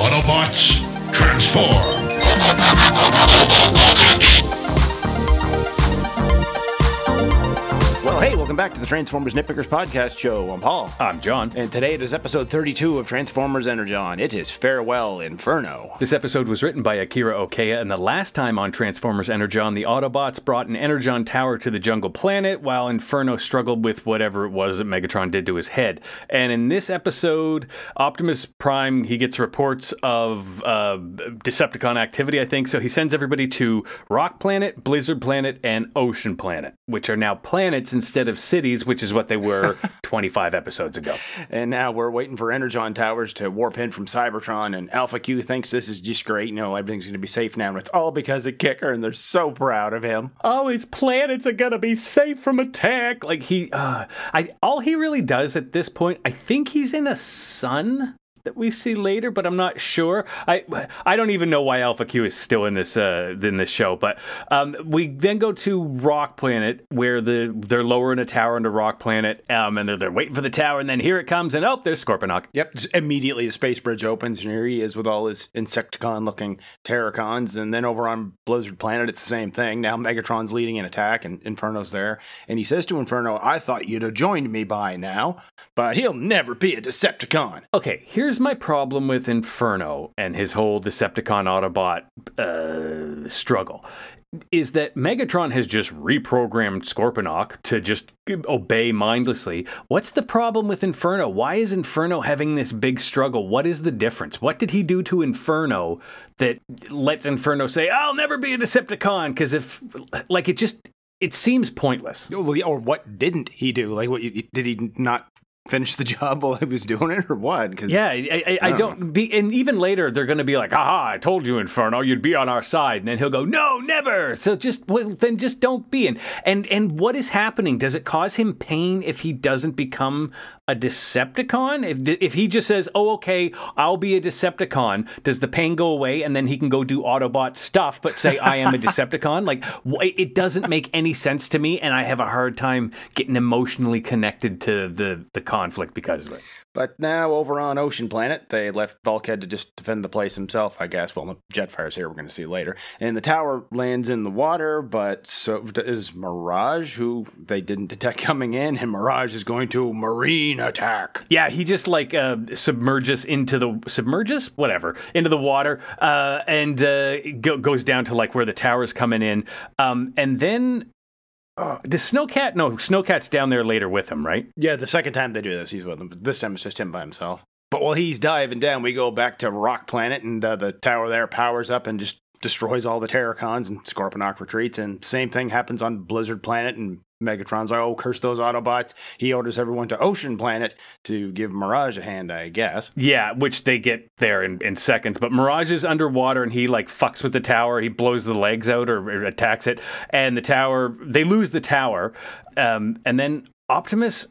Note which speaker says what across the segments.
Speaker 1: Autobots, transform!
Speaker 2: Well, hey, welcome back to the Transformers Nitpickers Podcast Show. I'm Paul.
Speaker 3: I'm John.
Speaker 2: And today it is episode 32 of Transformers Energon. It is Farewell Inferno.
Speaker 3: This episode was written by Akira Okeya, and the last time on Transformers Energon, the Autobots brought an Energon tower to the jungle planet while Inferno struggled with whatever it was that Megatron did to his head. And in this episode, Optimus Prime, he gets reports of uh, Decepticon activity, I think, so he sends everybody to Rock Planet, Blizzard Planet, and Ocean Planet, which are now planets instead of cities, which is what they were 25 episodes ago.
Speaker 2: And now we're waiting for Energon towers to warp in from Cybertron, and Alpha Q thinks this is just great. Know, everything's going to be safe now, and it's all because of Kicker, and they're so proud of him.
Speaker 3: oh, his planets are gonna be safe from attack. Like he, uh, I all he really does at this point, I think he's in a sun that we see later, but I'm not sure. I I don't even know why Alpha Q is still in this uh, in this show. But um, we then go to Rock Planet where the they're lowering a tower into Rock Planet, um, and they're, they're waiting for the tower, and then here it comes, and oh, there's Scorponok.
Speaker 2: Yep, just immediately the space bridge opens, and here he is with all his Insecticon looking Terracons. And then over on Blizzard Planet, it's the same thing. Now Megatron's leading an attack, and Inferno's there. And he says to Inferno, I thought you'd have joined me by now, but he'll never be a Decepticon.
Speaker 3: Okay, here's my problem with Inferno and his whole Decepticon Autobot uh, struggle. Is that Megatron has just reprogrammed Scorponok to just obey mindlessly. What's the problem with Inferno? Why is Inferno having this big struggle? What is the difference? What did he do to Inferno that lets Inferno say, I'll never be a Decepticon? Because if, like, it just, it seems pointless.
Speaker 2: Well, or what didn't he do? Like, what did he not finish the job while he was doing it, or what? Because
Speaker 3: Yeah, I, I, I don't be, and even later they're going to be like, "Aha! I told you, Inferno, you'd be on our side." And then he'll go, "No, never." So just well, then just don't be. And and and what is happening? Does it cause him pain if he doesn't become a Decepticon? If if he just says, "Oh, okay, I'll be a Decepticon," does the pain go away and then he can go do Autobot stuff, but say, "I am a Decepticon"? Like it doesn't make any sense to me, and I have a hard time getting emotionally connected to the the conflict because of it.
Speaker 2: But now over on Ocean Planet, they left Bulkhead to just defend the place himself, I guess. Well, the Jetfire's here, we're going to see later. And the tower lands in the water, but so is Mirage, who they didn't detect coming in, and Mirage is going to marine attack.
Speaker 3: Yeah, he just like uh, submerges into the submerges whatever into the water, uh, and uh, go, goes down to like where the tower's coming in, um, and then. Uh, does Snowcat? No, Snowcat's down there later with him, right?
Speaker 2: Yeah, the second time they do this, he's with them. But this time it's just him by himself. But while he's diving down, we go back to Rock Planet, and uh, the tower there powers up and just destroys all the Terracons, and Scorponok retreats. And same thing happens on Blizzard Planet, and Megatron's like, oh, curse those Autobots. He orders everyone to Ocean Planet to give Mirage a hand, I guess.
Speaker 3: Yeah, which they get there in, in seconds. But Mirage is underwater and he like fucks with the tower. He blows the legs out or, or attacks it, and the tower they lose the tower, um, and then Optimus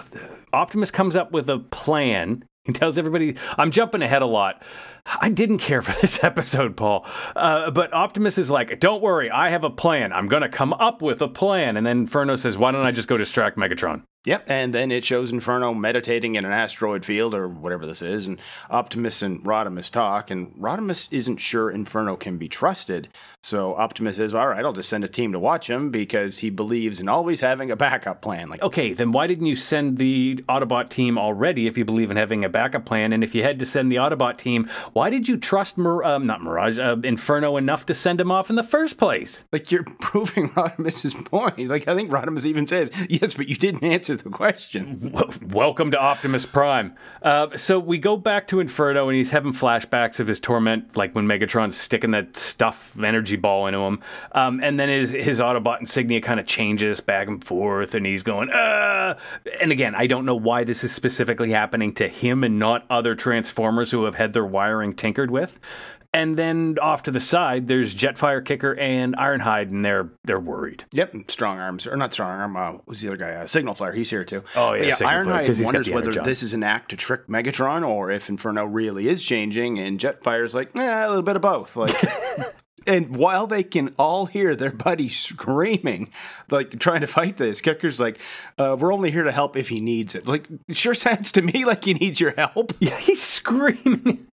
Speaker 3: Optimus comes up with a plan. He tells everybody, I'm jumping ahead a lot. I didn't care for this episode, Paul. Uh, but Optimus is like, Don't worry, I have a plan. I'm going to come up with a plan. And then Inferno says, Why don't I just go distract Megatron?
Speaker 2: Yep, and then it shows Inferno meditating in an asteroid field or whatever this is, and Optimus and Rodimus talk, and Rodimus isn't sure Inferno can be trusted. So Optimus says, "All right, I'll just send a team to watch him because he believes in always having a backup plan." Like,
Speaker 3: Okay, then why didn't you send the Autobot team already if you believe in having a backup plan? And if you had to send the Autobot team, why did you trust Mir- um, not Mirage, uh, Inferno enough to send him off in the first place?
Speaker 2: like you're proving Rodimus's point. Like I think Rodimus even says, "Yes, but you didn't answer the question."
Speaker 3: W- Welcome to Optimus Prime. Uh, so we go back to Inferno, and he's having flashbacks of his torment, like when Megatron's sticking that stuff energy ball into him. Um, and then his his Autobot insignia kind of changes back and forth, and he's going, uh. And again, I don't know why this is specifically happening to him and not other Transformers who have had their wiring tinkered with. And then off to the side, there's Jetfire Kicker and Ironhide, and they're they're worried.
Speaker 2: Yep, strong arms or not strong arm. Uh, who's the other guy? Uh, Signal Flare. He's here too.
Speaker 3: Oh, yeah,
Speaker 2: But yeah.
Speaker 3: Signal
Speaker 2: Ironhide
Speaker 3: he's
Speaker 2: wonders whether
Speaker 3: energon.
Speaker 2: this is an act to trick Megatron or if Inferno really is changing. And Jetfire's like, eh, a little bit of both. Like. And while they can all hear their buddy screaming, like trying to fight this, Kicker's like, uh, "We're only here to help if he needs it." Like, it sure sounds to me like he needs your help.
Speaker 3: Yeah, he's screaming.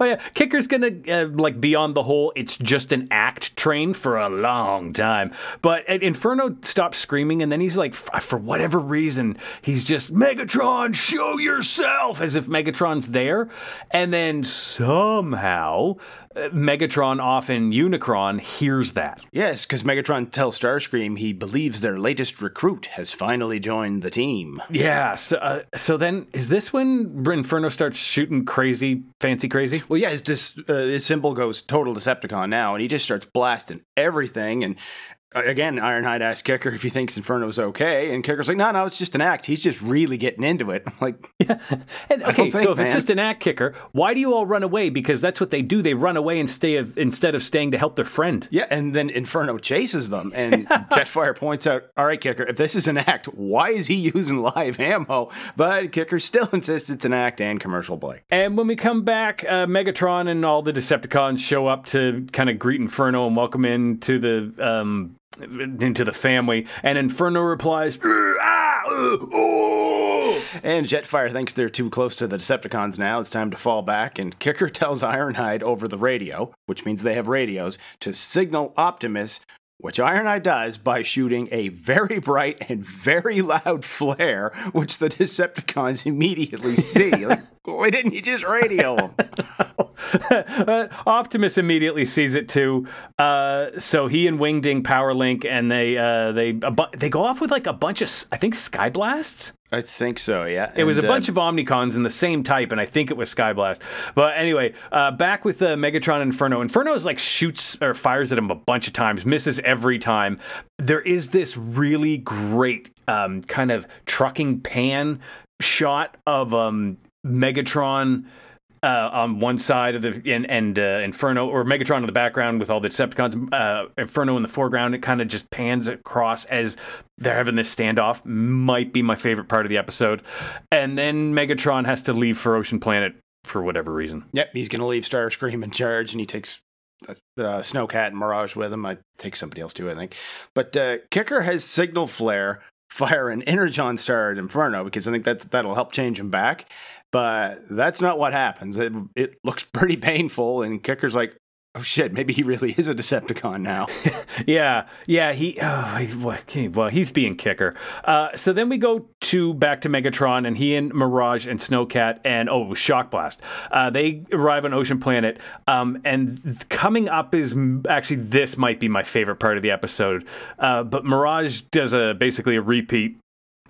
Speaker 3: Oh yeah, Kicker's gonna uh, like be on the whole. It's just an act train for a long time. But uh, Inferno stops screaming, and then he's like, f- for whatever reason, he's just Megatron, show yourself, as if Megatron's there. And then somehow, Megatron often Unicron hears that.
Speaker 2: Yes, because Megatron tells Starscream he believes their latest recruit has finally joined the team.
Speaker 3: Yeah. So, uh, so then is this when Inferno starts shooting crazy, fancy crazy?
Speaker 2: Well, yeah, his, dis, uh, his symbol goes total Decepticon now, and he just starts blasting everything. And again, Ironhide asks Kicker if he thinks Inferno's okay, and Kicker's like, "No, no, it's just an act. He's just really getting into it." I'm like,
Speaker 3: yeah. And, okay,
Speaker 2: think,
Speaker 3: so if
Speaker 2: man.
Speaker 3: it's just an act kicker, why do you all run away? Because that's what they do. They run away and stay of, instead of staying to help their friend.
Speaker 2: Yeah, and then Inferno chases them, and Jetfire points out, "All right, Kicker, if this is an act, why is he using live ammo?" But Kicker still insists it's an act and commercial break.
Speaker 3: And when we come back, uh, Megatron and all the Decepticons show up to kind of greet Inferno and welcome in to the um, into the family. And Inferno replies, "Ah, uh, oh."
Speaker 2: And Jetfire thinks they're too close to the Decepticons now. It's time to fall back. And Kicker tells Ironhide over the radio, which means they have radios, to signal Optimus, which Ironhide does by shooting a very bright and very loud flare, which the Decepticons immediately see. like, why didn't you just radio them?
Speaker 3: Uh, Optimus immediately sees it too. Uh, so he and Wingding power link, and they uh, they bu- they go off with like a bunch of I think sky blasts.
Speaker 2: I think so, yeah.
Speaker 3: It was a
Speaker 2: And, uh,
Speaker 3: bunch of Omnicons in the same type, and I think it was Skyblast. But anyway, uh, back with uh, Megatron Inferno. Inferno is like shoots or fires at him a bunch of times, misses every time. There is this really great um, kind of trucking pan shot of um, Megatron. Uh, on one side of the and, and uh, Inferno or Megatron in the background with all the Decepticons, uh, Inferno in the foreground. It kind of just pans across as they're having this standoff. Might be my favorite part of the episode. And then Megatron has to leave for Ocean Planet for whatever reason.
Speaker 2: Yep, he's going to leave Starscream in charge, and he takes uh, Snowcat and Mirage with him. I take somebody else too, I think. But uh, Kicker has Signal Flare fire an Energon Star at Inferno because I think that's that'll help change him back. But that's not what happens. It, it looks pretty painful, and Kicker's like, oh shit, maybe he really is a Decepticon now.
Speaker 3: Yeah, yeah. He, oh, he- well, he's being kicker. Uh, so then we go to back to Megatron, and he and Mirage and Snowcat and oh, Shockblast. Uh, they arrive on Ocean Planet, um, and coming up is actually this might be my favorite part of the episode. Uh, but Mirage does a basically a repeat.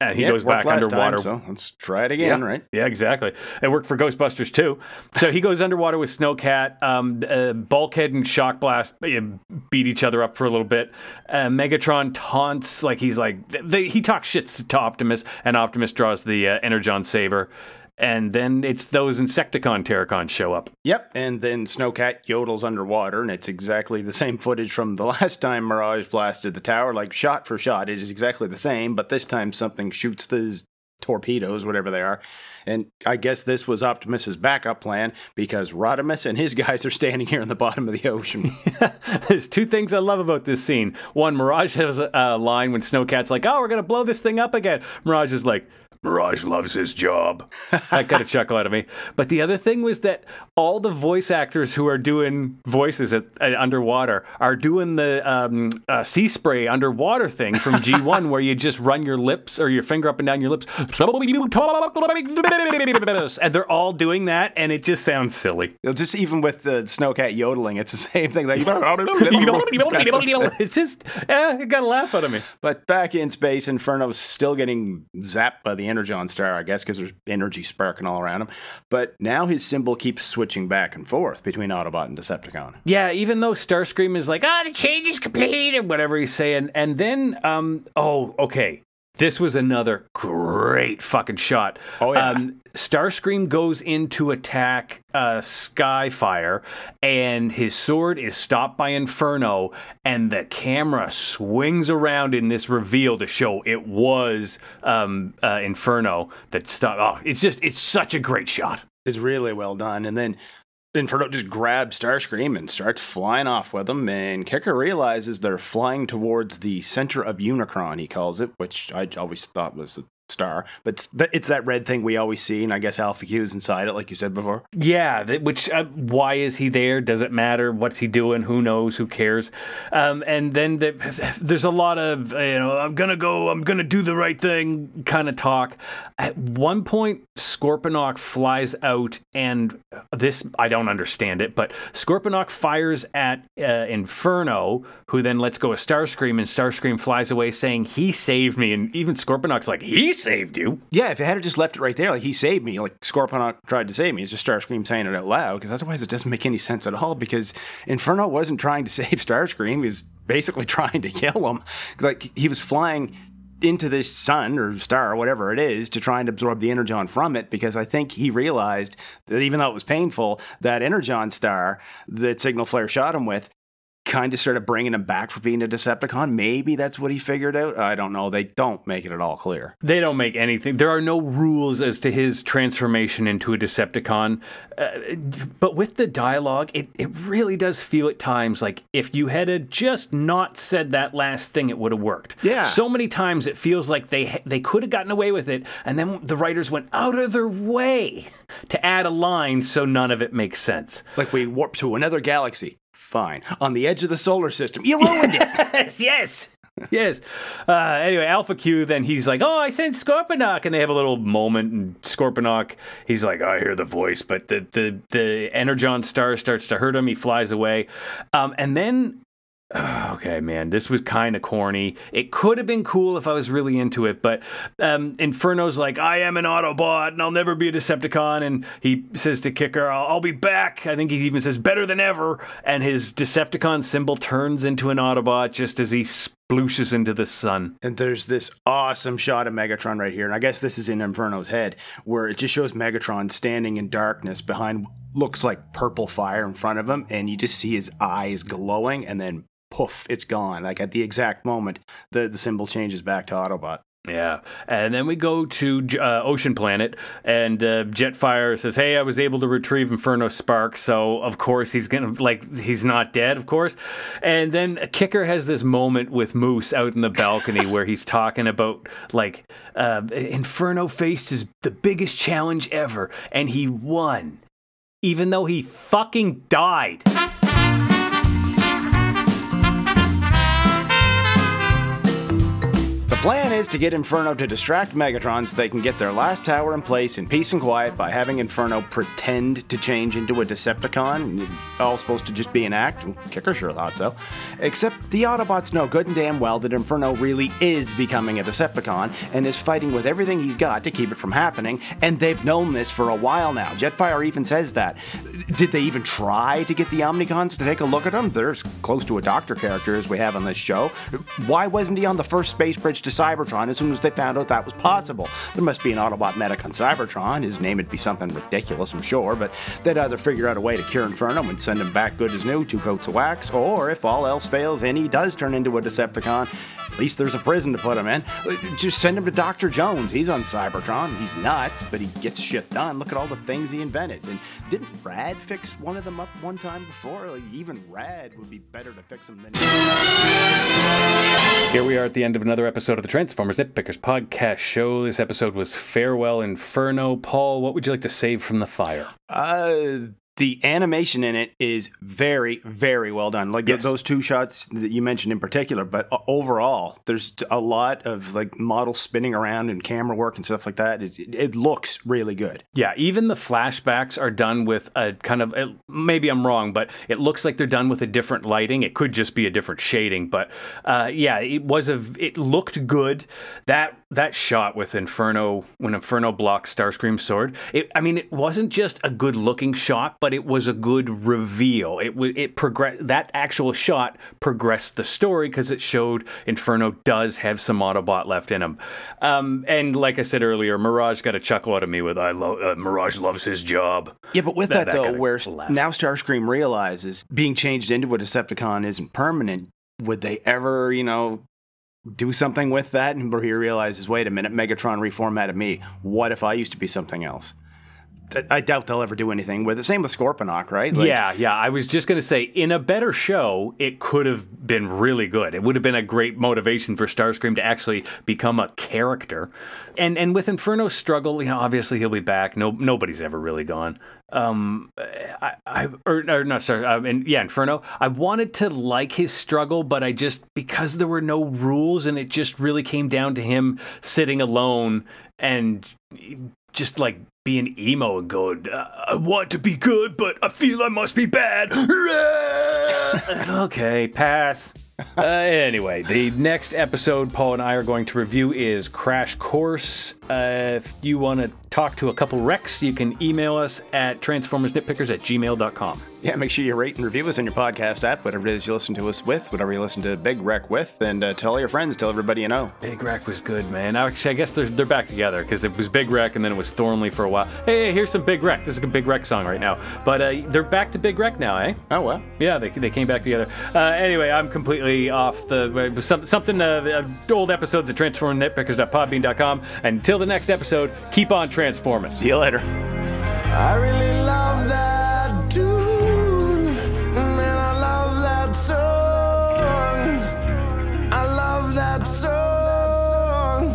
Speaker 3: And he
Speaker 2: Yeah,
Speaker 3: goes back underwater.
Speaker 2: Time, so let's try it again, right?
Speaker 3: Yeah, exactly. It worked for Ghostbusters too. So he goes underwater with Snowcat. Um, uh, Bulkhead and Shockblast beat each other up for a little bit. Uh, Megatron taunts, like he's like they, he talks shit to Optimus, and Optimus draws the uh, Energon saber. And then it's those Insecticon Terracons show up.
Speaker 2: Yep, and then Snowcat yodels underwater, and it's exactly the same footage from the last time Mirage blasted the tower, like shot for shot. It is exactly the same, but this time something shoots these torpedoes, whatever they are. And I guess this was Optimus's backup plan because Rodimus and his guys are standing here in the bottom of the ocean.
Speaker 3: There's two things I love about this scene. One, Mirage has a, a line when Snowcat's like, "Oh, we're gonna blow this thing up again." Mirage is like, "Mirage loves his job." that got a chuckle out of me. But the other thing was that all the voice actors who are doing voices at, at underwater are doing the um, uh, sea spray underwater thing from G1, where you just run your lips or your finger up and down your lips, and they're all doing that, and it just sounds silly.
Speaker 2: Just even with the Snowcat yodeling, it's the same thing. Like,
Speaker 3: it's just, eh, it got a laugh out of me.
Speaker 2: But back in space, Inferno's still getting zapped by the Energon star, I guess, because there's energy sparking all around him. But now his symbol keeps switching back and forth between Autobot and Decepticon.
Speaker 3: Yeah, even though Starscream is like, ah, the change is complete, or whatever he's saying. And then, um, oh, okay. This was another great fucking shot.
Speaker 2: Oh, yeah.
Speaker 3: Um, Starscream goes in to attack uh, Skyfire, and his sword is stopped by Inferno, and the camera swings around in this reveal to show it was um, uh, Inferno that stopped. Oh, it's just, it's such a great shot.
Speaker 2: It's really well done. And then Inferno just grabs Starscream and starts flying off with him. And Kicker realizes they're flying towards the center of Unicron, he calls it, which I always thought was the star, but it's, that red thing we always see, and I guess Alpha Q is inside it, like you said before.
Speaker 3: Yeah, which uh, why is he there? Does it matter? What's he doing? Who knows? Who cares? Um, and then the, there's a lot of you know I'm gonna go, I'm gonna do the right thing kind of talk. At one point, Scorponok flies out, and this I don't understand it, but Scorponok fires at uh, Inferno, who then lets go of Starscream, and Starscream flies away saying he saved me, and even Scorponok's like he saved you.
Speaker 2: Yeah, if it had just left it right there, like he saved me, like Scorponok tried to save me, it's just Starscream saying it out loud, because otherwise it doesn't make any sense at all. Because Inferno wasn't trying to save Starscream; he was basically trying to kill him. Like he was flying into this sun or star or whatever it is to try and absorb the energon from it because I think he realized that even though it was painful, that energon star that Signal Flare shot him with kind of started bringing him back for being a Decepticon. Maybe that's what he figured out. I don't know. They don't make it at all clear.
Speaker 3: They don't make anything. There are no rules as to his transformation into a Decepticon. Uh, but with the dialogue, it, it really does feel at times like if you had just not said that last thing, it would have worked.
Speaker 2: Yeah.
Speaker 3: So many times it feels like they they could have gotten away with it, and then the writers went out of their way to add a line so none of it makes sense.
Speaker 2: Like we warp to another galaxy. Fine. On the edge of the solar system. You ruined it.
Speaker 3: yes, yes. Yes. Uh, anyway, Alpha Q, then he's like, Oh, I sent Scorponok. And they have a little moment. And Scorponok, he's like, oh, I hear the voice. But the, the, the Energon star starts to hurt him. He flies away. Um, and then Okay, man, this was kind of corny. It could have been cool if I was really into it, but um, Inferno's like, I am an Autobot and I'll never be a Decepticon. And he says to Kicker, I'll, I'll be back. I think he even says, better than ever. And his Decepticon symbol turns into an Autobot just as he splooshes into the sun.
Speaker 2: And there's this awesome shot of Megatron right here. And I guess this is in Inferno's head, where it just shows Megatron standing in darkness behind looks like purple fire in front of him. And you just see his eyes glowing and then poof, it's gone. Like at the exact moment, the, the symbol changes back to Autobot.
Speaker 3: Yeah, and then we go to uh, Ocean Planet, and uh, Jetfire says, "Hey, I was able to retrieve Inferno Spark, so of course he's gonna like he's not dead, of course." And then Kicker has this moment with Moose out in the balcony where he's talking about like uh, Inferno faced his the biggest challenge ever, and he won, even though he fucking died.
Speaker 2: Plan is to get Inferno to distract Megatron so they can get their last tower in place in peace and quiet by having Inferno pretend to change into a Decepticon. All supposed to just be an act. Kicker sure thought so. Except the Autobots know good and damn well that Inferno really is becoming a Decepticon and is fighting with everything he's got to keep it from happening, and they've known this for a while now. Jetfire even says that. Did they even try to get the Omnicons to take a look at him? They're as close to a doctor character as we have on this show. Why wasn't he on the first space bridge to Cybertron as soon as they found out that was possible? There must be an Autobot medic on Cybertron. His name would be something ridiculous, I'm sure, but they'd either figure out a way to cure Inferno and send him back good as new, two coats of wax, or if all else fails and he does turn into a Decepticon, at least there's a prison to put him in. Uh, just send him to Dr. Jones. He's on Cybertron. He's nuts, but he gets shit done. Look at all the things he invented. And didn't Rad fix one of them up one time before? Like, even Rad would be better to fix him than.
Speaker 3: Here we are at the end of another episode of the Transformers Nitpickers podcast show. This episode was Farewell Inferno. Paul, what would you like to save from the fire?
Speaker 2: Uh, the animation in it is very, very well done. Like
Speaker 3: Yes.
Speaker 2: those two shots that you mentioned in particular, but overall, there's a lot of like models spinning around and camera work and stuff like that. It, it, it looks really good.
Speaker 3: Yeah, even the flashbacks are done with a kind of it- maybe I'm wrong, but it looks like they're done with a different lighting. It could just be a different shading, but uh, yeah, it was a it looked good. That that shot with Inferno when Inferno blocks Starscream's sword. It, I mean, it wasn't just a good looking shot, but it was a good reveal. It it progress that actual shot progressed the story because it showed Inferno does have some Autobot left in him. Um, and like I said earlier, Mirage got a chuckle out of me with I love uh, Mirage loves his job.
Speaker 2: Yeah, but with
Speaker 3: That-
Speaker 2: that,
Speaker 3: that
Speaker 2: though, where
Speaker 3: laugh.
Speaker 2: now Starscream realizes being changed into a Decepticon isn't permanent, would they ever, you know, do something with that? And where he realizes, wait a minute, Megatron reformatted me. What if I used to be something else? I doubt they'll ever do anything with it. Same with Scorponok, right? Like,
Speaker 3: yeah, yeah. I was just going to say, in a better show, it could have been really good. It would have been a great motivation for Starscream to actually become a character. And and with Inferno's struggle, you know, obviously he'll be back. No, nobody's ever really gone. Um, I, I or, or not sorry, I mean, yeah, Inferno. I wanted to like his struggle, but I just because there were no rules and it just really came down to him sitting alone and just like being emo and going, I want to be good, but I feel I must be bad. okay, pass. Uh, anyway, the next episode Paul and I are going to review is Crash Course. Uh, if you want to talk to a couple wrecks, you can email us at transformersnitpickers at gmail.com.
Speaker 2: Yeah, make sure you rate and review us on your podcast app, whatever it is you listen to us with, whatever you listen to Big Wreck with, and uh, tell all your friends, tell everybody you know.
Speaker 3: Big Wreck was good, man. Actually, I guess they're, they're back together because it was Big Wreck and then it was Thornley for a while. Hey, hey, here's some Big Wreck. This is a Big Wreck song right now. But uh, they're back to Big Wreck now, eh?
Speaker 2: Oh, well.
Speaker 3: Yeah, they, they came back together. Uh, anyway, I'm completely off the some, something uh, the old episodes at transformernitpickers.podbean.com. Until the next episode, keep on transforming.
Speaker 2: See you later.
Speaker 4: I really love that tune. Man, I love that song. I love that song.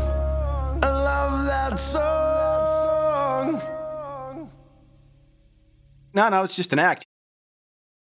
Speaker 4: I love that song.
Speaker 2: No, no, it's just an act.